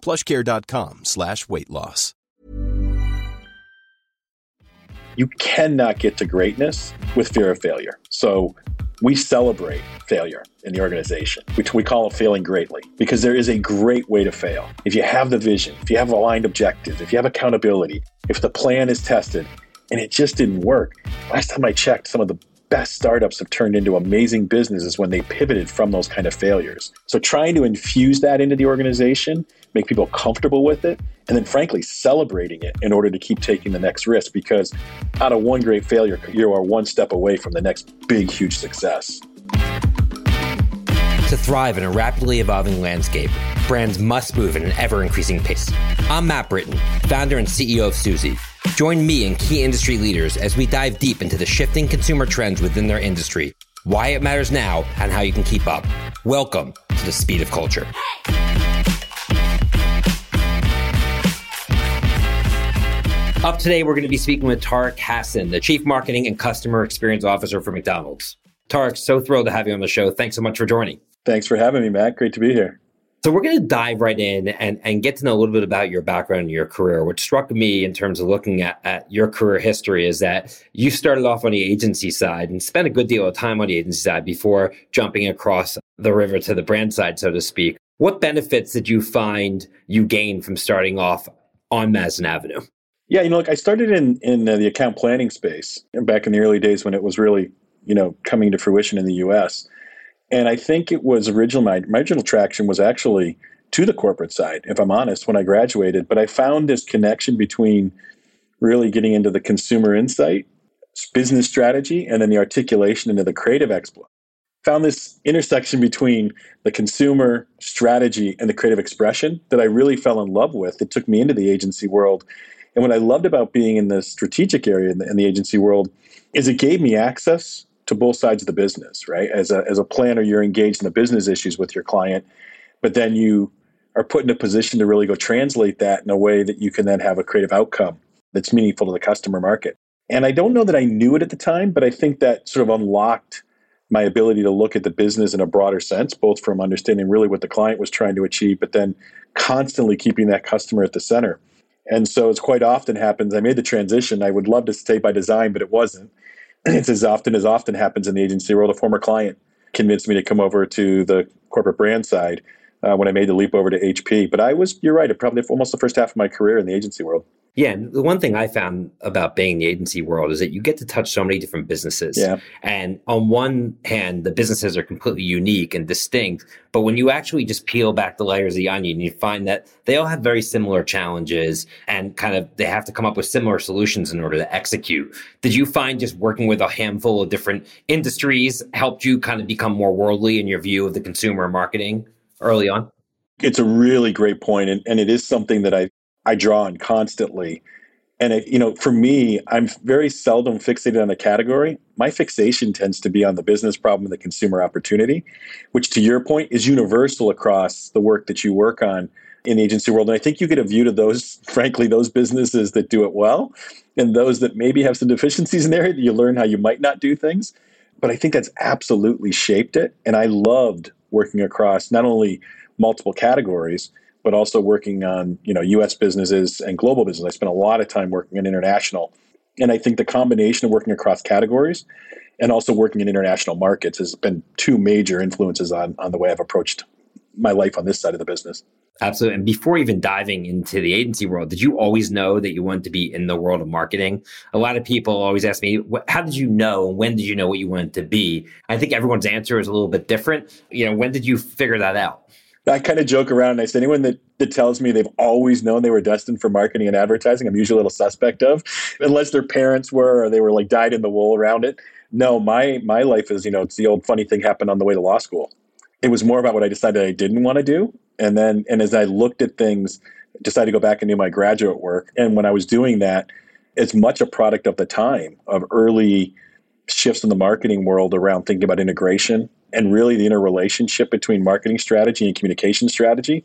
plushcare.com slash weight loss. You cannot get to greatness with fear of failure. So we celebrate failure in the organization, which we call it failing greatly, because there is a great way to fail. If you have the vision, if you have aligned objectives, if you have accountability, if the plan is tested and it just didn't work. Last time I checked, some of the best startups have turned into amazing businesses when they pivoted from those kind of failures. So trying to infuse that into the organization, make people comfortable with it, and then frankly celebrating it in order to keep taking the next risk because out of one great failure, you are one step away from the next big, huge success. To thrive in a rapidly evolving landscape, brands must move at an ever increasing pace. I'm Matt Britton, founder and CEO of Suzy. Join me and key industry leaders as we dive deep into the shifting consumer trends within their industry, why it matters now, and how you can keep up. Welcome to the speed of culture. Up today, we're going to be speaking with Tariq Hassan, the Chief Marketing and Customer Experience Officer for McDonald's. Tariq, so thrilled to have you on the show. Thanks so much for joining. Thanks for having me, Matt. Great to be here. So we're going to dive right in and, and get to know a little bit about your background and your career. What struck me in terms of looking at, at your career history is that you started off on the agency side and spent a good deal of time on the agency side before jumping across the river to the brand side, so to speak. What benefits did you find you gained from starting off on Madison Avenue? Yeah, you know, like I started in in uh, the account planning space back in the early days when it was really, you know, coming to fruition in the U.S. And I think it was original. My, my original traction was actually to the corporate side, if I'm honest, when I graduated. But I found this connection between really getting into the consumer insight, business strategy, and then the articulation into the creative exploit. Found this intersection between the consumer strategy and the creative expression that I really fell in love with. It took me into the agency world and what I loved about being in the strategic area in the, in the agency world is it gave me access to both sides of the business, right? As a, as a planner, you're engaged in the business issues with your client, but then you are put in a position to really go translate that in a way that you can then have a creative outcome that's meaningful to the customer market. And I don't know that I knew it at the time, but I think that sort of unlocked my ability to look at the business in a broader sense, both from understanding really what the client was trying to achieve, but then constantly keeping that customer at the center. And so it's quite often happens. I made the transition. I would love to stay by design, but it wasn't. It's as often as often happens in the agency world. A former client convinced me to come over to the corporate brand side uh, when I made the leap over to HP. But I was, you're right, probably almost the first half of my career in the agency world. Yeah, and the one thing I found about being in the agency world is that you get to touch so many different businesses. Yeah. And on one hand, the businesses are completely unique and distinct, but when you actually just peel back the layers of the onion, you find that they all have very similar challenges and kind of they have to come up with similar solutions in order to execute. Did you find just working with a handful of different industries helped you kind of become more worldly in your view of the consumer marketing early on? It's a really great point, and, and it is something that I I draw on constantly. And it, you know, for me, I'm very seldom fixated on a category. My fixation tends to be on the business problem and the consumer opportunity, which, to your point, is universal across the work that you work on in the agency world. And I think you get a view to those, frankly, those businesses that do it well, and those that maybe have some deficiencies in there. That you learn how you might not do things. But I think that's absolutely shaped it. And I loved working across not only multiple categories but also working on you know U.S. businesses and global business. I spent a lot of time working in international, and I think the combination of working across categories and also working in international markets has been two major influences on on the way I've approached my life on this side of the business. Absolutely. And before even diving into the agency world, did you always know that you wanted to be in the world of marketing? A lot of people always ask me, how did you know? When did you know what you wanted to be? I think everyone's answer is a little bit different. You know, when did you figure that out? I kind of joke around and I say anyone that, that tells me they've always known they were destined for marketing and advertising, I'm usually a little suspect of, unless their parents were or they were like dyed in the wool around it. No, my my life is, you know, it's the old funny thing happened on the way to law school. It was more about what I decided I didn't want to do. And then and as I looked at things, decided to go back and do my graduate work. And when I was doing that, it's much a product of the time of early shifts in the marketing world around thinking about integration and really the interrelationship between marketing strategy and communication strategy.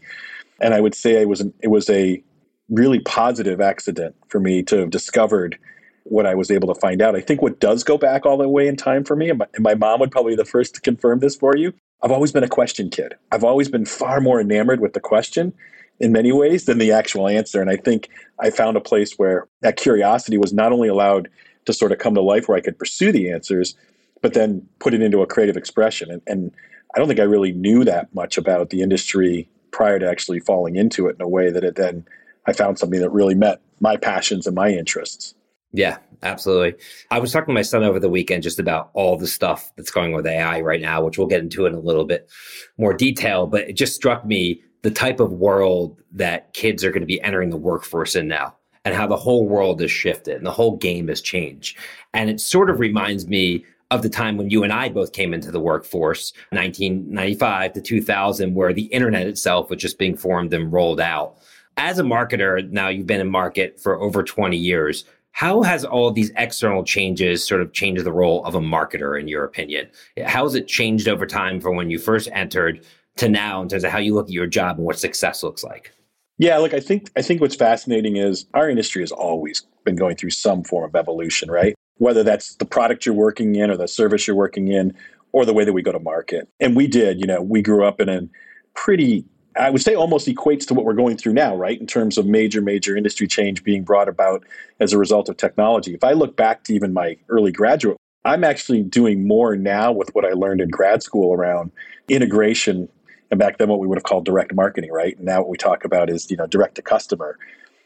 And I would say it was an, it was a really positive accident for me to have discovered what I was able to find out. I think what does go back all the way in time for me, and my, and my mom would probably be the first to confirm this for you. I've always been a question kid. I've always been far more enamored with the question in many ways than the actual answer. And I think I found a place where that curiosity was not only allowed to sort of come to life where I could pursue the answers, but then put it into a creative expression. And, and I don't think I really knew that much about the industry prior to actually falling into it in a way that it then I found something that really met my passions and my interests. Yeah, absolutely. I was talking to my son over the weekend just about all the stuff that's going on with AI right now, which we'll get into in a little bit more detail. But it just struck me the type of world that kids are going to be entering the workforce in now and how the whole world has shifted and the whole game has changed. And it sort of reminds me of the time when you and I both came into the workforce, 1995 to 2000, where the internet itself was just being formed and rolled out. As a marketer, now you've been in market for over 20 years. How has all these external changes sort of changed the role of a marketer, in your opinion? How has it changed over time from when you first entered to now in terms of how you look at your job and what success looks like? Yeah, look, I think I think what's fascinating is our industry has always been going through some form of evolution, right? Whether that's the product you're working in or the service you're working in or the way that we go to market. And we did, you know, we grew up in a pretty I would say almost equates to what we're going through now, right? In terms of major, major industry change being brought about as a result of technology. If I look back to even my early graduate, I'm actually doing more now with what I learned in grad school around integration and back then what we would have called direct marketing, right? And now what we talk about is you know direct to customer.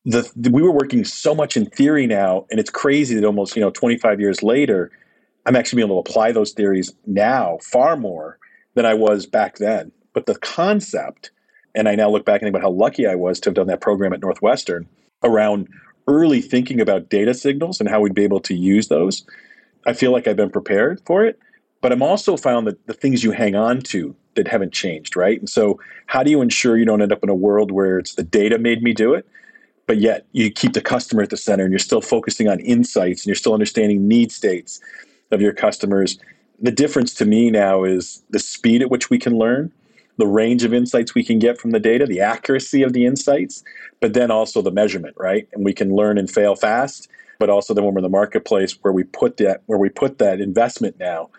The, we were working so much in theory now, and it's crazy that almost you know 25 years later, I'm actually being able to apply those theories now far more than I was back then. But the concept, and I now look back and think about how lucky I was to have done that program at Northwestern around early thinking about data signals and how we'd be able to use those. I feel like I've been prepared for it, but I'm also found that the things you hang on to that haven't changed, right? And so, how do you ensure you don't end up in a world where it's the data made me do it, but yet you keep the customer at the center and you're still focusing on insights and you're still understanding need states of your customers? The difference to me now is the speed at which we can learn, the range of insights we can get from the data, the accuracy of the insights, but then also the measurement, right? And we can learn and fail fast, but also then when we're in the marketplace where we put that where we put that investment now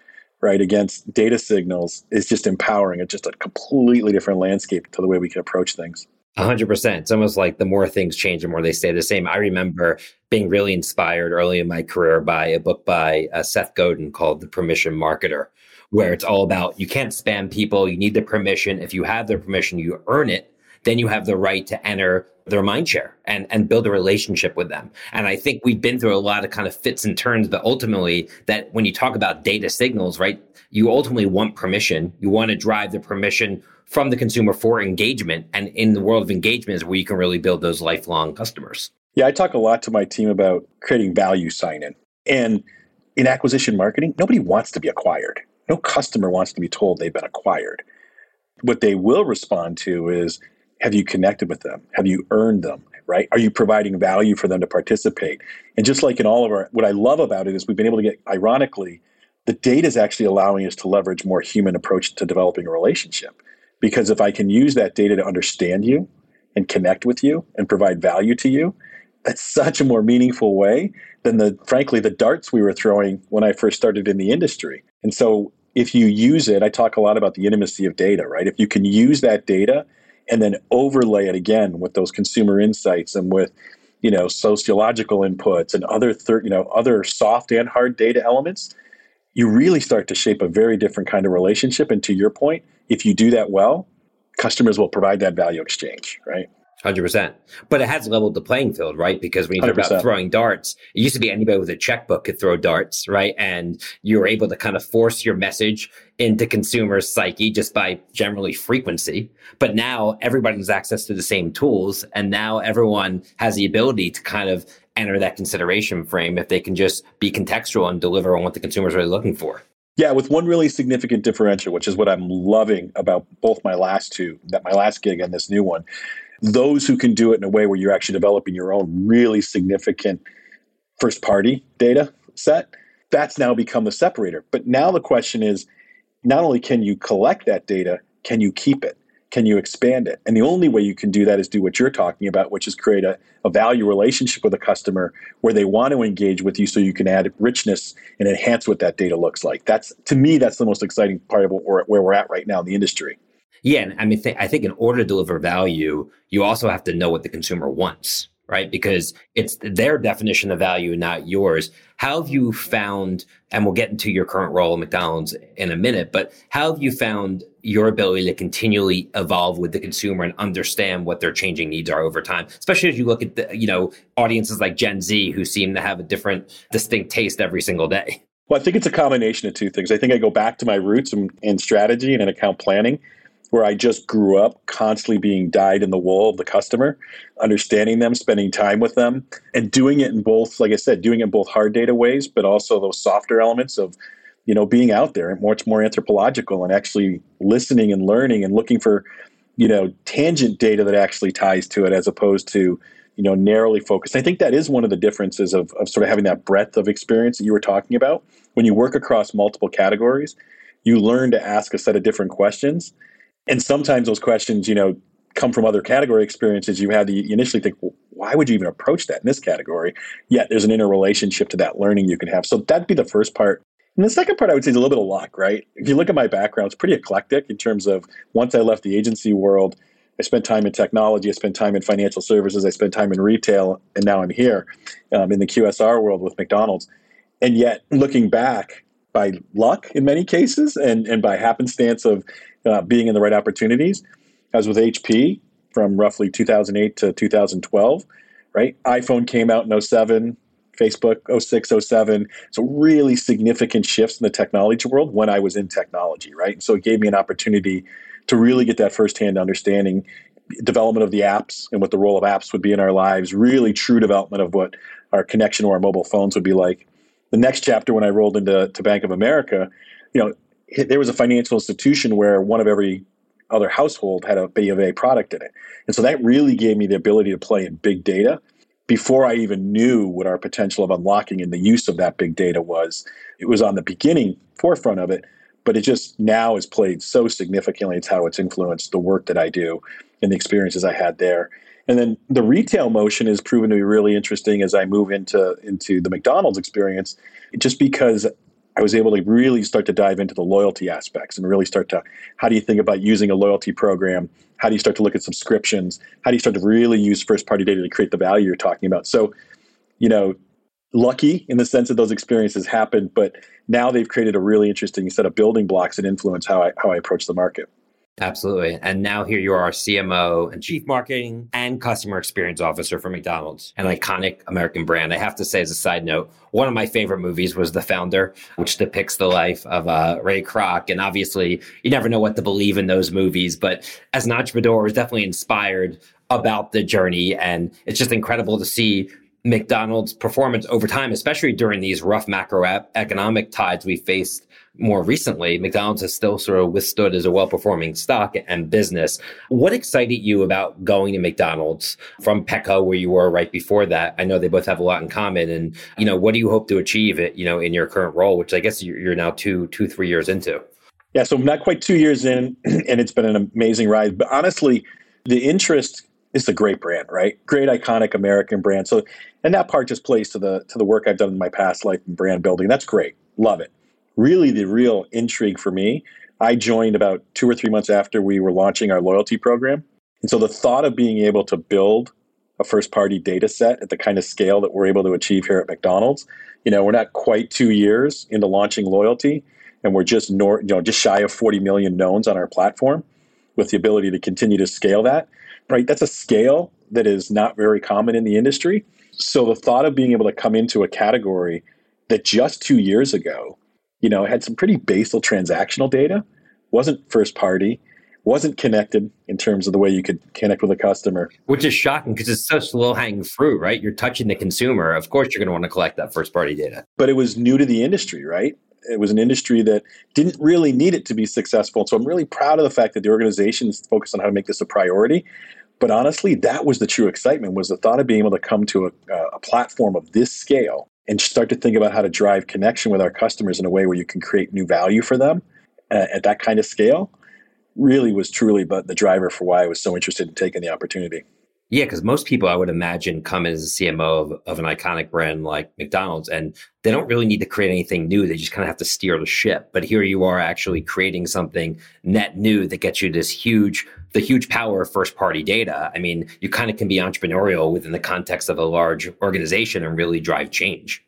right against data signals is just empowering it's just a completely different landscape to the way we can approach things 100% it's almost like the more things change the more they stay the same. I remember being really inspired early in my career by a book by uh, seth godin called the permission marketer where it's all about you can't spam people. You need the permission. If you have their permission you earn it. Then you have the right to enter their mind share and, and build a relationship with them. And I think we've been through a lot of kind of fits and turns, but ultimately that when you talk about data signals, right, you ultimately want permission. You want to drive the permission from the consumer for engagement. And in the world of engagement is where you can really build those lifelong customers. Yeah, I talk a lot to my team about creating value sign in. And in acquisition marketing, nobody wants to be acquired. No customer wants to be told they've been acquired. What they will respond to is have you connected with them? Have you earned them? Right? Are you providing value for them to participate? And just like in all of our, what I love about it is we've been able to get, ironically, the data is actually allowing us to leverage more human approach to developing a relationship. Because if I can use that data to understand you and connect with you and provide value to you, that's such a more meaningful way than the, frankly, the darts we were throwing when I first started in the industry. And so if you use it, I talk a lot about the intimacy of data, right? If you can use that data and then overlay it again with those consumer insights and with you know sociological inputs and other thir- you know other soft and hard data elements you really start to shape a very different kind of relationship and to your point if you do that well customers will provide that value exchange, right? Hundred percent, but it has leveled the playing field, right? Because when you talk 100%. about throwing darts, it used to be anybody with a checkbook could throw darts, right? And you were able to kind of force your message into consumers' psyche just by generally frequency. But now everybody has access to the same tools, and now everyone has the ability to kind of enter that consideration frame if they can just be contextual and deliver on what the consumer is really looking for. Yeah, with one really significant differential, which is what I'm loving about both my last two, that my last gig and this new one those who can do it in a way where you're actually developing your own really significant first party data set, that's now become the separator. But now the question is not only can you collect that data, can you keep it? Can you expand it? And the only way you can do that is do what you're talking about, which is create a, a value relationship with a customer where they want to engage with you so you can add richness and enhance what that data looks like. That's to me, that's the most exciting part of where we're at right now in the industry. Yeah, and I mean, th- I think in order to deliver value, you also have to know what the consumer wants, right? Because it's their definition of value, not yours. How have you found, and we'll get into your current role at McDonald's in a minute, but how have you found your ability to continually evolve with the consumer and understand what their changing needs are over time, especially as you look at the, you know, audiences like Gen Z who seem to have a different, distinct taste every single day? Well, I think it's a combination of two things. I think I go back to my roots in, in strategy and in account planning where I just grew up constantly being dyed in the wool of the customer, understanding them, spending time with them, and doing it in both, like I said, doing it in both hard data ways, but also those softer elements of, you know, being out there and much more anthropological and actually listening and learning and looking for, you know, tangent data that actually ties to it as opposed to, you know, narrowly focused. I think that is one of the differences of, of sort of having that breadth of experience that you were talking about. When you work across multiple categories, you learn to ask a set of different questions and sometimes those questions, you know, come from other category experiences you had to you initially think, well, why would you even approach that in this category? Yet there's an interrelationship to that learning you can have. So that'd be the first part. And the second part I would say is a little bit of luck, right? If you look at my background, it's pretty eclectic in terms of once I left the agency world, I spent time in technology, I spent time in financial services, I spent time in retail, and now I'm here um, in the QSR world with McDonald's. And yet, looking back, by luck in many cases and, and by happenstance of uh, being in the right opportunities. As with HP from roughly 2008 to 2012, right? iPhone came out in 07, Facebook 06, 07. So really significant shifts in the technology world when I was in technology, right? So it gave me an opportunity to really get that firsthand understanding, development of the apps and what the role of apps would be in our lives, really true development of what our connection to our mobile phones would be like. The next chapter when I rolled into to Bank of America, you know, there was a financial institution where one of every other household had a B of A product in it. And so that really gave me the ability to play in big data before I even knew what our potential of unlocking and the use of that big data was. It was on the beginning forefront of it, but it just now has played so significantly. It's how it's influenced the work that I do and the experiences I had there. And then the retail motion has proven to be really interesting as I move into into the McDonald's experience, just because I was able to really start to dive into the loyalty aspects and really start to how do you think about using a loyalty program? How do you start to look at subscriptions? How do you start to really use first party data to create the value you're talking about? So, you know, lucky in the sense that those experiences happened, but now they've created a really interesting set of building blocks that influence how I how I approach the market. Absolutely. And now here you are, CMO and Chief Marketing and Customer Experience Officer for McDonald's, an iconic American brand. I have to say, as a side note, one of my favorite movies was The Founder, which depicts the life of uh, Ray Kroc. And obviously, you never know what to believe in those movies, but as an entrepreneur, I was definitely inspired about the journey. And it's just incredible to see McDonald's performance over time, especially during these rough macroeconomic tides we faced more recently, McDonald's has still sort of withstood as a well performing stock and business. What excited you about going to McDonald's from Petco, where you were right before that? I know they both have a lot in common. And, you know, what do you hope to achieve it, you know, in your current role, which I guess you're now two, two, three years into? Yeah, so I'm not quite two years in, and it's been an amazing ride. But honestly, the interest is a great brand, right? Great iconic American brand. So, and that part just plays to the to the work I've done in my past life in brand building. That's great, love it really the real intrigue for me, I joined about two or three months after we were launching our loyalty program. And so the thought of being able to build a first party data set at the kind of scale that we're able to achieve here at McDonald's, you know, we're not quite two years into launching loyalty and we're just nor, you know, just shy of 40 million knowns on our platform. with the ability to continue to scale that, right? That's a scale that is not very common in the industry. So the thought of being able to come into a category that just two years ago, you know, had some pretty basal transactional data, wasn't first party, wasn't connected in terms of the way you could connect with a customer. Which is shocking because it's such low hanging fruit, right? You're touching the consumer. Of course, you're going to want to collect that first party data. But it was new to the industry, right? It was an industry that didn't really need it to be successful. So I'm really proud of the fact that the organization is focused on how to make this a priority. But honestly, that was the true excitement was the thought of being able to come to a, a platform of this scale and start to think about how to drive connection with our customers in a way where you can create new value for them uh, at that kind of scale really was truly but the driver for why I was so interested in taking the opportunity. Yeah, because most people I would imagine come in as a CMO of, of, an iconic brand like McDonald's and they don't really need to create anything new. They just kind of have to steer the ship. But here you are actually creating something net new that gets you this huge, the huge power of first party data. I mean, you kind of can be entrepreneurial within the context of a large organization and really drive change.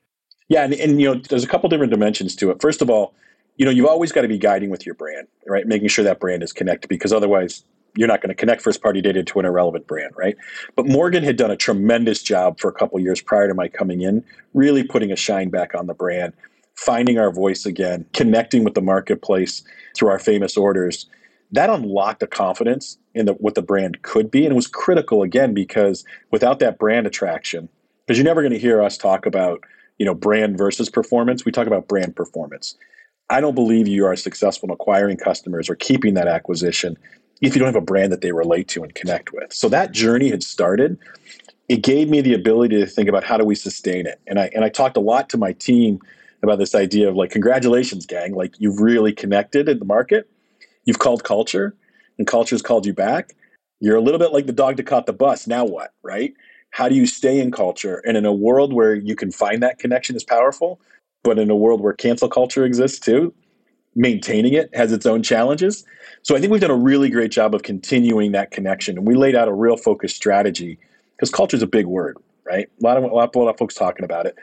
Yeah. And, and you know, there's a couple different dimensions to it. First of all, you know, you've always got to be guiding with your brand, right? Making sure that brand is connected because otherwise you're not going to connect first party data to an irrelevant brand, right? But Morgan had done a tremendous job for a couple years prior to my coming in, really putting a shine back on the brand, finding our voice again, connecting with the marketplace through our famous orders. That unlocked a confidence in the, what the brand could be. And it was critical again because without that brand attraction, because you're never going to hear us talk about, you know, brand versus performance. We talk about brand performance. I don't believe you are successful in acquiring customers or keeping that acquisition if you don't have a brand that they relate to and connect with. So that journey had started. It gave me the ability to think about how do we sustain it. And I and I talked a lot to my team about this idea of like congratulations gang, like you've really connected in the market. You've called culture and culture's called you back. You're a little bit like the dog that caught the bus. Now what, right? How do you stay in culture? And in a world where you can find that connection is powerful, but in a world where cancel culture exists too, maintaining it has its own challenges. So I think we've done a really great job of continuing that connection. And we laid out a real focused strategy because culture is a big word, right? A lot of a lot, a lot of folks talking about it.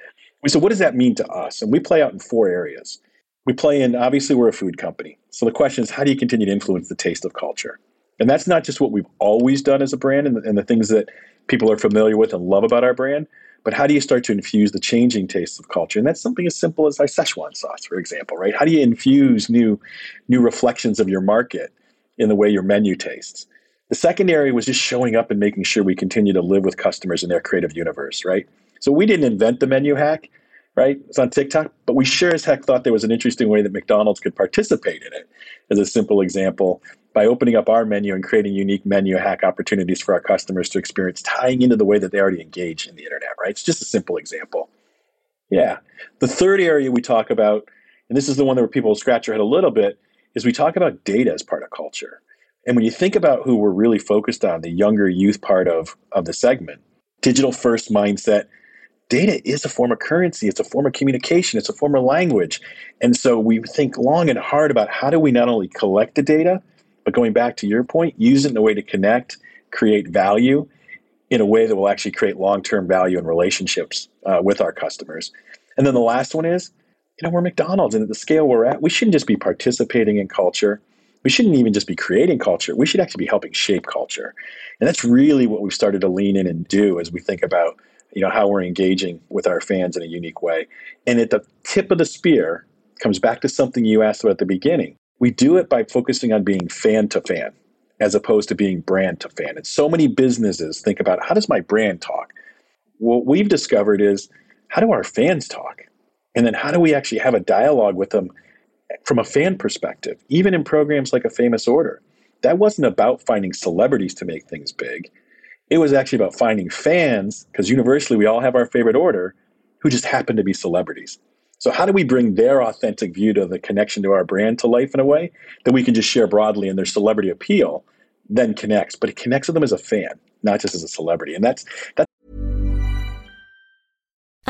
We said, what does that mean to us? And we play out in four areas. We play in obviously we're a food company. So the question is, how do you continue to influence the taste of culture? And that's not just what we've always done as a brand and the, and the things that people are familiar with and love about our brand, but how do you start to infuse the changing tastes of culture? And that's something as simple as Szechuan sauce, for example, right? How do you infuse new, new reflections of your market in the way your menu tastes? The second area was just showing up and making sure we continue to live with customers in their creative universe, right? So we didn't invent the menu hack, right? It's on TikTok, but we sure as heck thought there was an interesting way that McDonald's could participate in it. As a simple example, by opening up our menu and creating unique menu hack opportunities for our customers to experience, tying into the way that they already engage in the internet, right? It's just a simple example. Yeah. The third area we talk about, and this is the one where people scratch their head a little bit, is we talk about data as part of culture. And when you think about who we're really focused on, the younger youth part of, of the segment, digital first mindset, data is a form of currency, it's a form of communication, it's a form of language. And so we think long and hard about how do we not only collect the data, but going back to your point, use it in a way to connect, create value in a way that will actually create long term value and relationships uh, with our customers. And then the last one is, you know, we're McDonald's, and at the scale we're at, we shouldn't just be participating in culture. We shouldn't even just be creating culture. We should actually be helping shape culture. And that's really what we've started to lean in and do as we think about, you know, how we're engaging with our fans in a unique way. And at the tip of the spear comes back to something you asked about at the beginning we do it by focusing on being fan to fan as opposed to being brand to fan. And so many businesses think about how does my brand talk? What we've discovered is how do our fans talk? And then how do we actually have a dialogue with them from a fan perspective, even in programs like a famous order? That wasn't about finding celebrities to make things big. It was actually about finding fans, because universally we all have our favorite order, who just happen to be celebrities. So, how do we bring their authentic view to the connection to our brand to life in a way that we can just share broadly and their celebrity appeal then connects, but it connects with them as a fan, not just as a celebrity. And that's that's.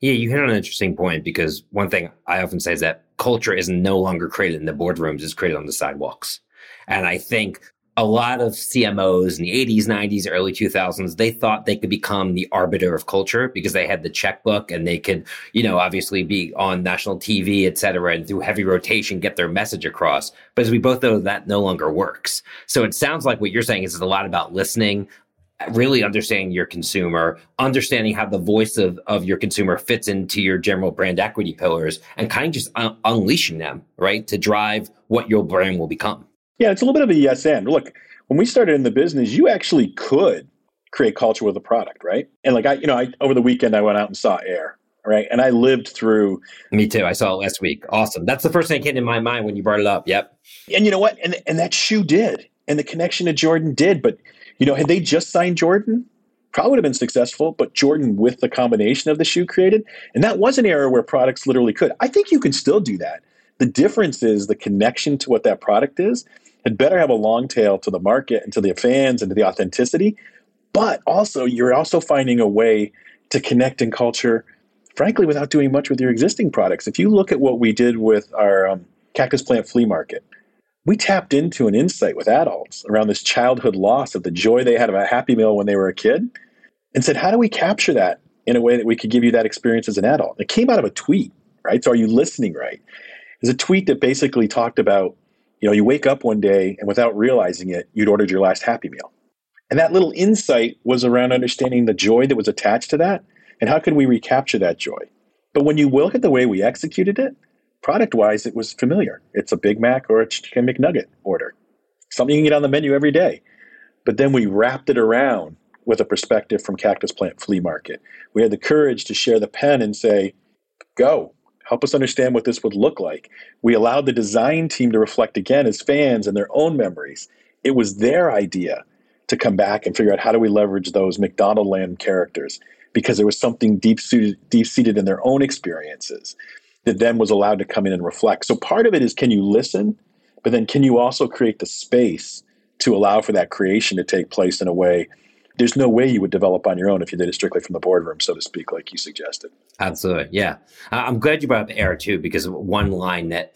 Yeah, you hit on an interesting point because one thing I often say is that culture is no longer created in the boardrooms, it's created on the sidewalks. And I think a lot of CMOs in the 80s, 90s, early 2000s, they thought they could become the arbiter of culture because they had the checkbook and they could, you know, obviously be on national TV, et cetera, and through heavy rotation get their message across. But as we both know, that no longer works. So it sounds like what you're saying is a lot about listening, really understanding your consumer, understanding how the voice of, of your consumer fits into your general brand equity pillars, and kind of just un- unleashing them, right, to drive what your brand will become. Yeah, it's a little bit of a yes and. Look, when we started in the business, you actually could create culture with a product, right? And like I, you know, I over the weekend I went out and saw Air, right? And I lived through. Me too. I saw it last week. Awesome. That's the first thing that came to my mind when you brought it up. Yep. And you know what? And and that shoe did, and the connection to Jordan did. But you know, had they just signed Jordan, probably would have been successful. But Jordan with the combination of the shoe created, and that was an era where products literally could. I think you can still do that. The difference is the connection to what that product is. It better have a long tail to the market and to the fans and to the authenticity. But also, you're also finding a way to connect in culture, frankly, without doing much with your existing products. If you look at what we did with our um, cactus plant flea market, we tapped into an insight with adults around this childhood loss of the joy they had of a happy meal when they were a kid and said, how do we capture that in a way that we could give you that experience as an adult? It came out of a tweet, right? So are you listening right? It's a tweet that basically talked about, you know, you wake up one day and without realizing it, you'd ordered your last happy meal. And that little insight was around understanding the joy that was attached to that and how can we recapture that joy. But when you look at the way we executed it, product wise, it was familiar. It's a Big Mac or a chicken McNugget order, something you can get on the menu every day. But then we wrapped it around with a perspective from Cactus Plant Flea Market. We had the courage to share the pen and say, go, help us understand what this would look like. We allowed the design team to reflect again as fans and their own memories. It was their idea to come back and figure out how do we leverage those McDonald Land characters because there was something deep seated in their own experiences that then was allowed to come in and reflect. So part of it is can you listen, but then can you also create the space to allow for that creation to take place in a way there's no way you would develop on your own if you did it strictly from the boardroom, so to speak, like you suggested. Absolutely. Yeah. I'm glad you brought up air too, because one line that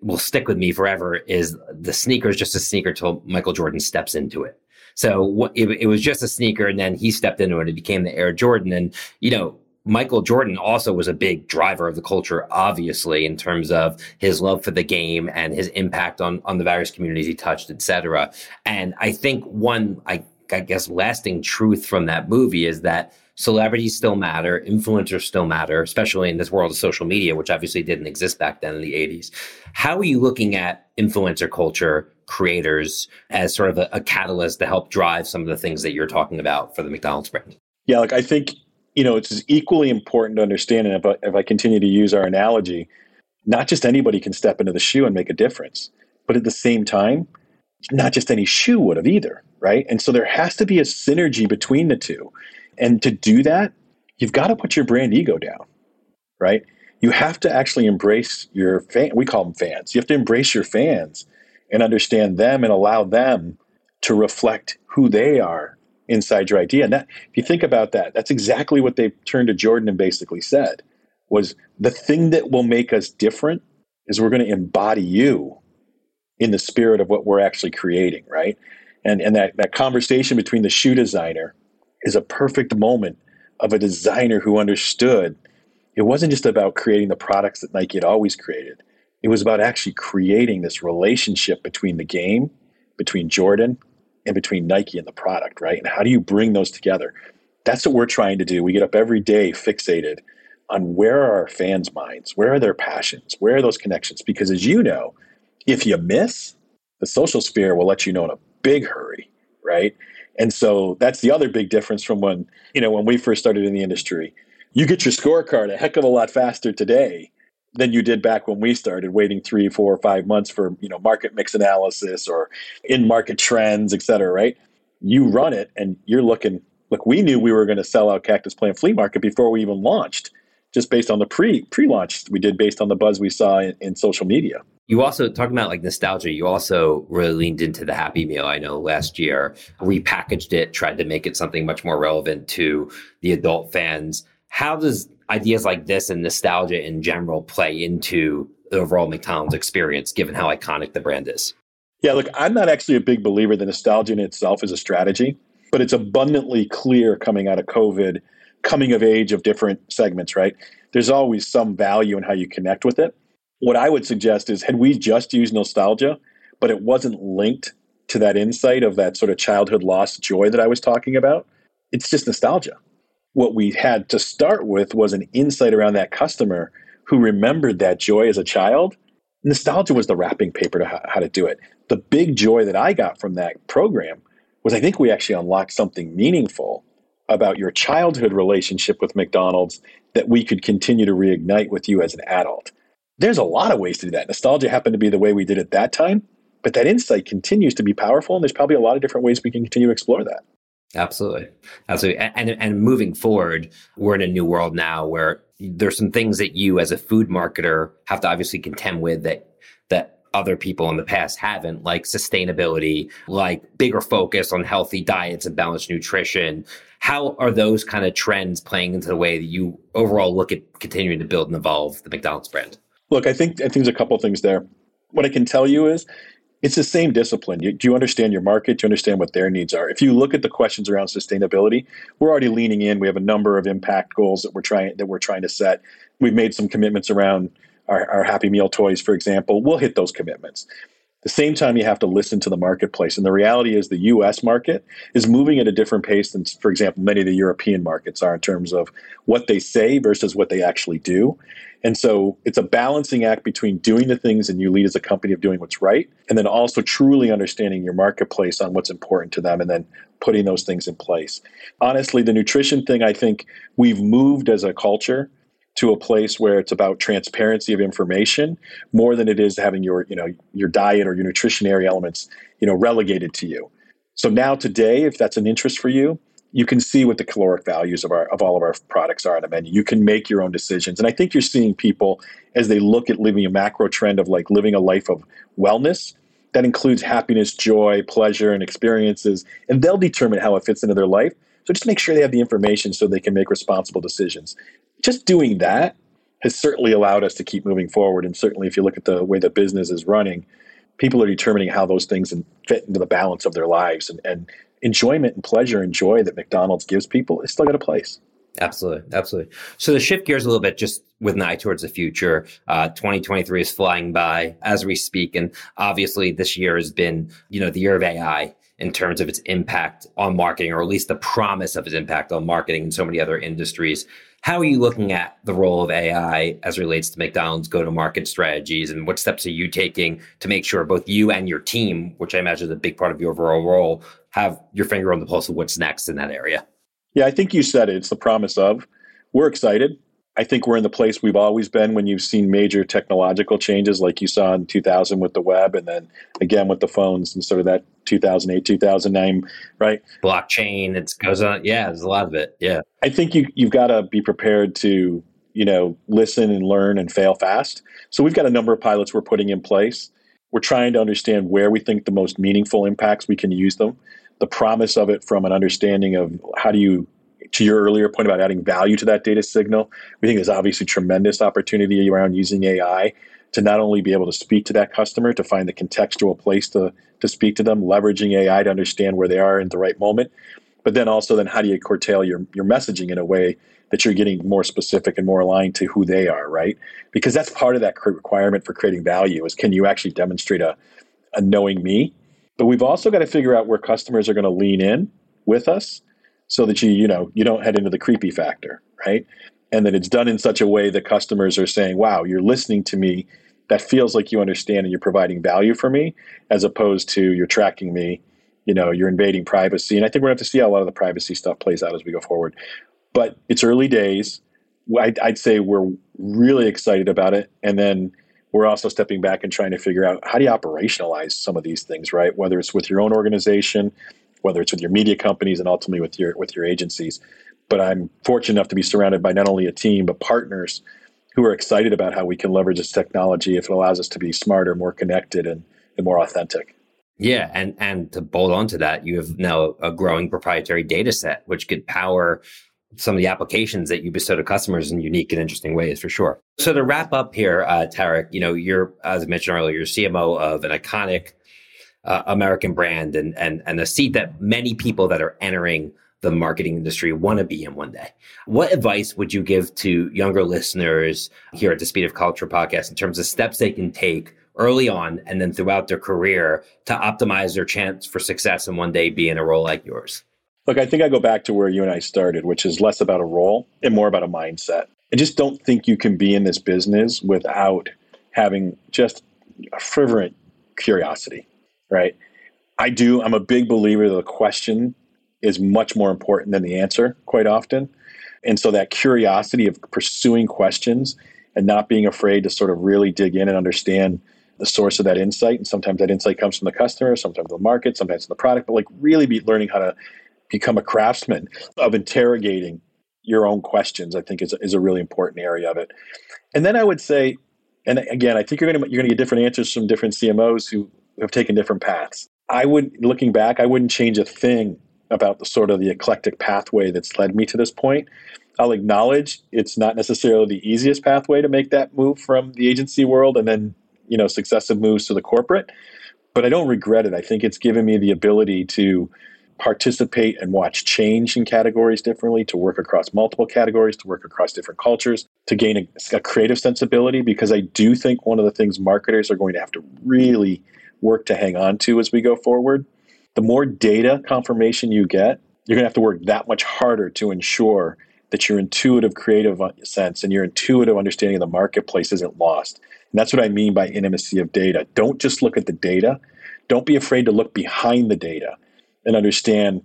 will stick with me forever is the sneaker is just a sneaker till Michael Jordan steps into it. So it, it was just a sneaker and then he stepped into it. And it became the Air Jordan. And, you know, Michael Jordan also was a big driver of the culture, obviously, in terms of his love for the game and his impact on, on the various communities he touched, et cetera. And I think one, I, I guess, lasting truth from that movie is that celebrities still matter, influencers still matter, especially in this world of social media, which obviously didn't exist back then in the 80s. How are you looking at influencer culture, creators, as sort of a, a catalyst to help drive some of the things that you're talking about for the McDonald's brand? Yeah, like I think you know, it's equally important to understand, and if I, if I continue to use our analogy, not just anybody can step into the shoe and make a difference, but at the same time, not just any shoe would have either, right? And so there has to be a synergy between the two. And to do that, you've got to put your brand ego down, right? You have to actually embrace your fan. We call them fans. You have to embrace your fans and understand them and allow them to reflect who they are inside your idea. And that, if you think about that, that's exactly what they turned to Jordan and basically said was the thing that will make us different is we're going to embody you in the spirit of what we're actually creating, right? And and that, that conversation between the shoe designer is a perfect moment of a designer who understood it wasn't just about creating the products that Nike had always created. It was about actually creating this relationship between the game, between Jordan and between Nike and the product, right? And how do you bring those together? That's what we're trying to do. We get up every day fixated on where are our fans' minds, where are their passions, where are those connections? Because as you know, if you miss, the social sphere will let you know in a big hurry, right? And so that's the other big difference from when, you know, when we first started in the industry. You get your scorecard a heck of a lot faster today than you did back when we started waiting three, four, or five months for, you know, market mix analysis or in market trends, et cetera, right? You run it and you're looking, look, we knew we were going to sell out Cactus Plant Flea Market before we even launched, just based on the pre pre launch we did based on the buzz we saw in, in social media. You also talking about like nostalgia. You also really leaned into the Happy Meal. I know last year repackaged it, tried to make it something much more relevant to the adult fans. How does ideas like this and nostalgia in general play into the overall McDonald's experience, given how iconic the brand is? Yeah, look, I'm not actually a big believer that nostalgia in itself is a strategy, but it's abundantly clear coming out of COVID, coming of age of different segments, right? There's always some value in how you connect with it what I would suggest is had we just used nostalgia, but it wasn't linked to that insight of that sort of childhood lost joy that I was talking about, it's just nostalgia. What we had to start with was an insight around that customer who remembered that joy as a child. Nostalgia was the wrapping paper to how to do it. The big joy that I got from that program was I think we actually unlocked something meaningful about your childhood relationship with McDonald's that we could continue to reignite with you as an adult. There's a lot of ways to do that. Nostalgia happened to be the way we did it that time, but that insight continues to be powerful, and there's probably a lot of different ways we can continue to explore that. Absolutely, absolutely. And, and moving forward, we're in a new world now where there's some things that you, as a food marketer, have to obviously contend with that that other people in the past haven't, like sustainability, like bigger focus on healthy diets and balanced nutrition. How are those kind of trends playing into the way that you overall look at continuing to build and evolve the McDonald's brand? Look, I think I think there's a couple things there. What I can tell you is it's the same discipline. You, do you understand your market? Do you understand what their needs are? If you look at the questions around sustainability, we're already leaning in. We have a number of impact goals that we're trying that we're trying to set. We've made some commitments around our, our Happy Meal toys, for example. We'll hit those commitments the same time you have to listen to the marketplace and the reality is the us market is moving at a different pace than for example many of the european markets are in terms of what they say versus what they actually do and so it's a balancing act between doing the things and you lead as a company of doing what's right and then also truly understanding your marketplace on what's important to them and then putting those things in place. Honestly the nutrition thing i think we've moved as a culture to a place where it's about transparency of information more than it is having your you know your diet or your nutritionary elements you know relegated to you. So now today if that's an interest for you you can see what the caloric values of our of all of our products are on the menu you can make your own decisions and i think you're seeing people as they look at living a macro trend of like living a life of wellness that includes happiness joy pleasure and experiences and they'll determine how it fits into their life so just make sure they have the information so they can make responsible decisions just doing that has certainly allowed us to keep moving forward. And certainly, if you look at the way the business is running, people are determining how those things fit into the balance of their lives. And, and enjoyment and pleasure and joy that McDonald's gives people is still got a place. Absolutely, absolutely. So to shift gears a little bit, just with an eye towards the future, uh, 2023 is flying by as we speak, and obviously this year has been, you know, the year of AI in terms of its impact on marketing, or at least the promise of its impact on marketing and so many other industries. How are you looking at the role of AI as relates to McDonald's go to market strategies? And what steps are you taking to make sure both you and your team, which I imagine is a big part of your overall role, have your finger on the pulse of what's next in that area? Yeah, I think you said it. It's the promise of. We're excited. I think we're in the place we've always been when you've seen major technological changes, like you saw in 2000 with the web, and then again with the phones and sort of that 2008, 2009, right? Blockchain, it goes on. Yeah, there's a lot of it. Yeah. I think you, you've got to be prepared to, you know, listen and learn and fail fast. So we've got a number of pilots we're putting in place. We're trying to understand where we think the most meaningful impacts we can use them. The promise of it from an understanding of how do you to your earlier point about adding value to that data signal, we think there's obviously tremendous opportunity around using AI to not only be able to speak to that customer, to find the contextual place to, to speak to them, leveraging AI to understand where they are in the right moment, but then also then how do you curtail your, your messaging in a way that you're getting more specific and more aligned to who they are, right? Because that's part of that requirement for creating value is can you actually demonstrate a, a knowing me? But we've also got to figure out where customers are going to lean in with us so that you you know you don't head into the creepy factor right and that it's done in such a way that customers are saying, wow, you're listening to me. That feels like you understand and you're providing value for me, as opposed to you're tracking me, you know, you're invading privacy. And I think we're going to have to see how a lot of the privacy stuff plays out as we go forward. But it's early days. I'd, I'd say we're really excited about it. And then we're also stepping back and trying to figure out how do you operationalize some of these things, right? Whether it's with your own organization, whether it's with your media companies, and ultimately with your with your agencies but I'm fortunate enough to be surrounded by not only a team but partners who are excited about how we can leverage this technology if it allows us to be smarter, more connected, and, and more authentic. Yeah, and and to bolt onto that, you have now a growing proprietary data set which could power some of the applications that you bestow to customers in unique and interesting ways for sure. So to wrap up here, uh, Tariq, you know, you're as I mentioned earlier, you're CMO of an iconic uh, American brand and and and a seat that many people that are entering the marketing industry want to be in one day. What advice would you give to younger listeners here at the Speed of Culture podcast in terms of steps they can take early on and then throughout their career to optimize their chance for success and one day be in a role like yours? Look, I think I go back to where you and I started, which is less about a role and more about a mindset. I just don't think you can be in this business without having just a fervent curiosity, right? I do. I'm a big believer that the question is much more important than the answer quite often. And so that curiosity of pursuing questions and not being afraid to sort of really dig in and understand the source of that insight. And sometimes that insight comes from the customer, sometimes the market, sometimes the product, but like really be learning how to become a craftsman of interrogating your own questions, I think is, is a really important area of it. And then I would say, and again, I think you're going to, you're going to get different answers from different CMOs who have taken different paths. I would, looking back, I wouldn't change a thing about the sort of the eclectic pathway that's led me to this point. I'll acknowledge it's not necessarily the easiest pathway to make that move from the agency world and then, you know, successive moves to the corporate, but I don't regret it. I think it's given me the ability to participate and watch change in categories differently, to work across multiple categories, to work across different cultures, to gain a, a, creative sensibility. Because I do think one of the things marketers are going to have to really work to hang on to as we go forward the more data confirmation you get, you're going to have to work that much harder to ensure that your intuitive creative uh, sense and your intuitive understanding of the marketplace isn't lost. And that's what I mean by intimacy of data. Don't just look at the data. Don't be afraid to look behind the data and understand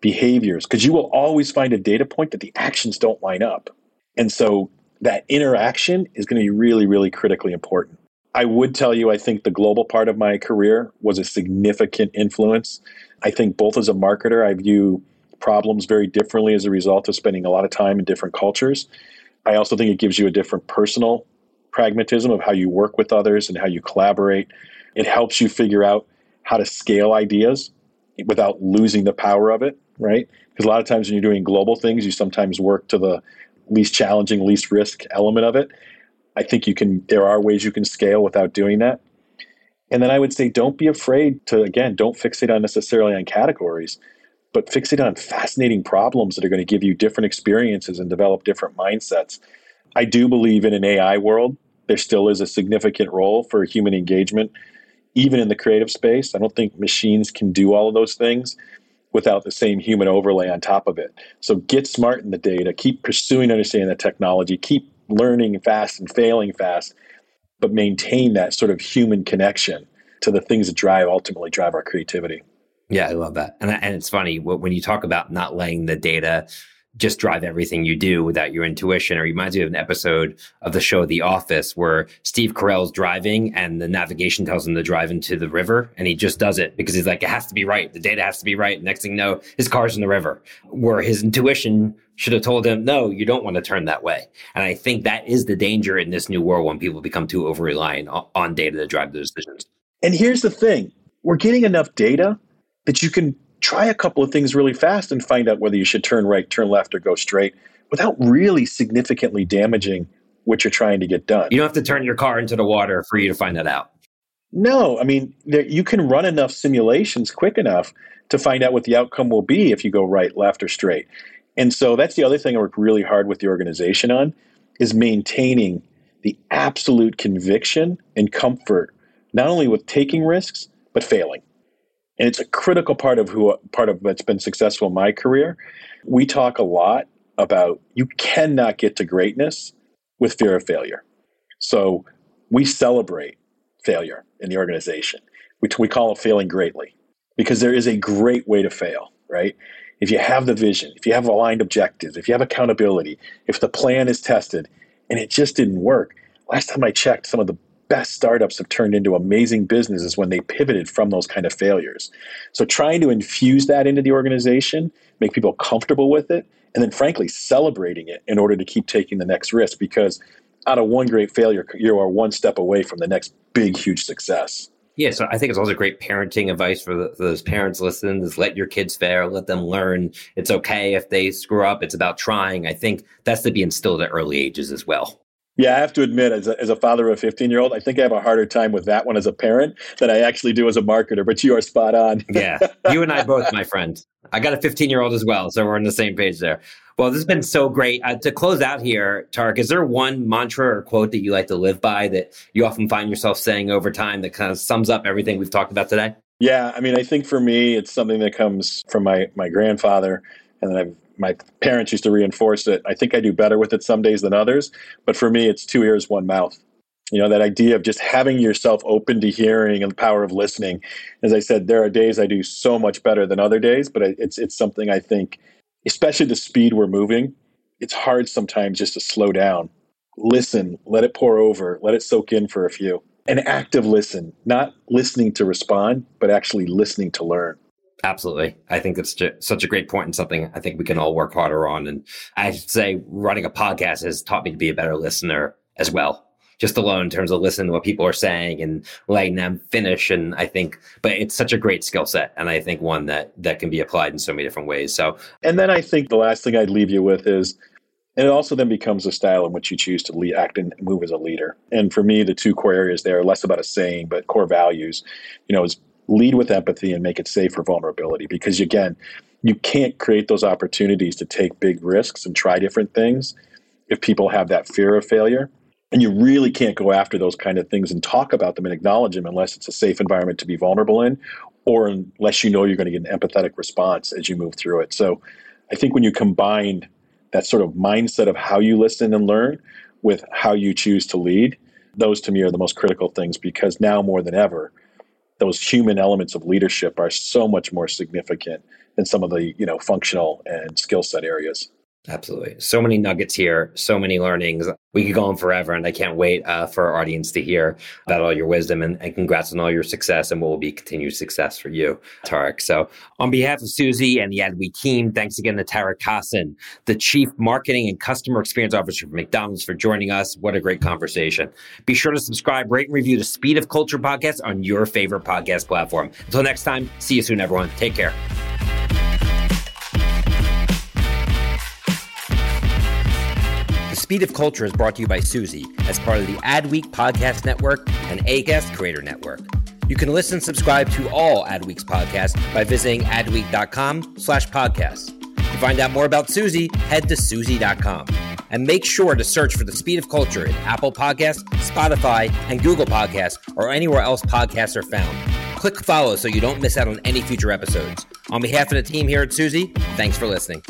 behaviors because you will always find a data point that the actions don't line up. And so that interaction is going to be really, really critically important. I would tell you, I think the global part of my career was a significant influence. I think both as a marketer, I view problems very differently as a result of spending a lot of time in different cultures. I also think it gives you a different personal pragmatism of how you work with others and how you collaborate. It helps you figure out how to scale ideas without losing the power of it, right? Because a lot of times when you're doing global things, you sometimes work to the least challenging, least risk element of it. I think you can, there are ways you can scale without doing that. And then I would say, don't be afraid to, again, don't fixate on necessarily on categories, but fixate on fascinating problems that are going to give you different experiences and develop different mindsets. I do believe in an AI world, there still is a significant role for human engagement, even in the creative space. I don't think machines can do all of those things without the same human overlay on top of it. So get smart in the data, keep pursuing understanding the technology, keep learning fast and failing fast, but maintain that sort of human connection to the things that drive ultimately drive our creativity. Yeah, I love that. And, and it's funny when you talk about not letting the data just drive everything you do without your intuition. Or reminds me of an episode of the show The Office where Steve Carell's driving and the navigation tells him to drive into the river and he just does it because he's like, it has to be right. The data has to be right. Next thing you know, his car's in the river. Where his intuition should have told him, no, you don't want to turn that way. And I think that is the danger in this new world when people become too over reliant on data to drive those decisions. And here's the thing we're getting enough data that you can try a couple of things really fast and find out whether you should turn right, turn left, or go straight without really significantly damaging what you're trying to get done. You don't have to turn your car into the water for you to find that out. No, I mean, there, you can run enough simulations quick enough to find out what the outcome will be if you go right, left, or straight. And so that's the other thing I work really hard with the organization on is maintaining the absolute conviction and comfort, not only with taking risks, but failing. And it's a critical part of who part of what's been successful in my career. We talk a lot about you cannot get to greatness with fear of failure. So we celebrate failure in the organization. We, we call it failing greatly because there is a great way to fail, right? If you have the vision, if you have aligned objectives, if you have accountability, if the plan is tested and it just didn't work. Last time I checked, some of the best startups have turned into amazing businesses when they pivoted from those kind of failures. So trying to infuse that into the organization, make people comfortable with it, and then frankly celebrating it in order to keep taking the next risk because out of one great failure, you are one step away from the next big, huge success. Yeah, so I think it's also great parenting advice for, the, for, those parents listening is let your kids fail, let them learn. It's okay if they screw up. It's about trying. I think that's to be instilled at early ages as well. Yeah, I have to admit, as a, as a father of a 15 year old, I think I have a harder time with that one as a parent than I actually do as a marketer, but you are spot on. yeah, you and I both, my friend. I got a 15 year old as well, so we're on the same page there. Well, this has been so great. Uh, to close out here, Tariq, is there one mantra or quote that you like to live by that you often find yourself saying over time that kind of sums up everything we've talked about today? Yeah, I mean, I think for me, it's something that comes from my my grandfather, and then I've, my parents used to reinforce it. I think I do better with it some days than others, but for me, it's two ears, one mouth. You know, that idea of just having yourself open to hearing and the power of listening. As I said, there are days I do so much better than other days, but it's it's something I think, especially the speed we're moving, it's hard sometimes just to slow down, listen, let it pour over, let it soak in for a few an active listen, not listening to respond, but actually listening to learn. Absolutely. I think that's such a great point and something I think we can all work harder on. And I say running a podcast has taught me to be a better listener as well. Just alone in terms of listening to what people are saying and letting them finish. And I think, but it's such a great skill set. And I think one that, that can be applied in so many different ways. So, and then I think the last thing I'd leave you with is, and it also then becomes a style in which you choose to lead, act and move as a leader. And for me, the two core areas there are less about a saying, but core values, you know, is lead with empathy and make it safe for vulnerability. Because again, you can't create those opportunities to take big risks and try different things if people have that fear of failure. And you really can't go after those kind of things and talk about them and acknowledge them unless it's a safe environment to be vulnerable in, or unless you know you're going to get an empathetic response as you move through it. So I think when you combine that sort of mindset of how you listen and learn with how you choose to lead, those to me are the most critical things because now more than ever, those human elements of leadership are so much more significant than some of the you know functional and skill set areas. Absolutely. So many nuggets here, so many learnings. We could go on forever, and I can't wait uh, for our audience to hear about all your wisdom and, and, congrats on all your success and what will be continued success for you, Tariq. So, on behalf of Suzy and the Adweek team, thanks again to Tariq Hassan, the Chief Marketing and Customer Experience Officer for McDonald's, for joining us. What a great conversation. Be sure to subscribe, rate, and review the Speed of Culture podcast on your favorite podcast platform. Until next time, see you soon, everyone. Take care. Speed of Culture is brought to you by Suzy as part of the Adweek Podcast Network and Acast Creator Network. You can listen and subscribe to all Adweek's podcasts by visiting adweek.com slash podcasts. To find out more about Suzy, head to suzy.com. And make sure to search for the Speed of Culture in Apple Podcasts, Spotify, and Google Podcasts, or anywhere else podcasts are found. Click follow so you don't miss out on any future episodes. On behalf of the team here at Suzy, thanks for listening.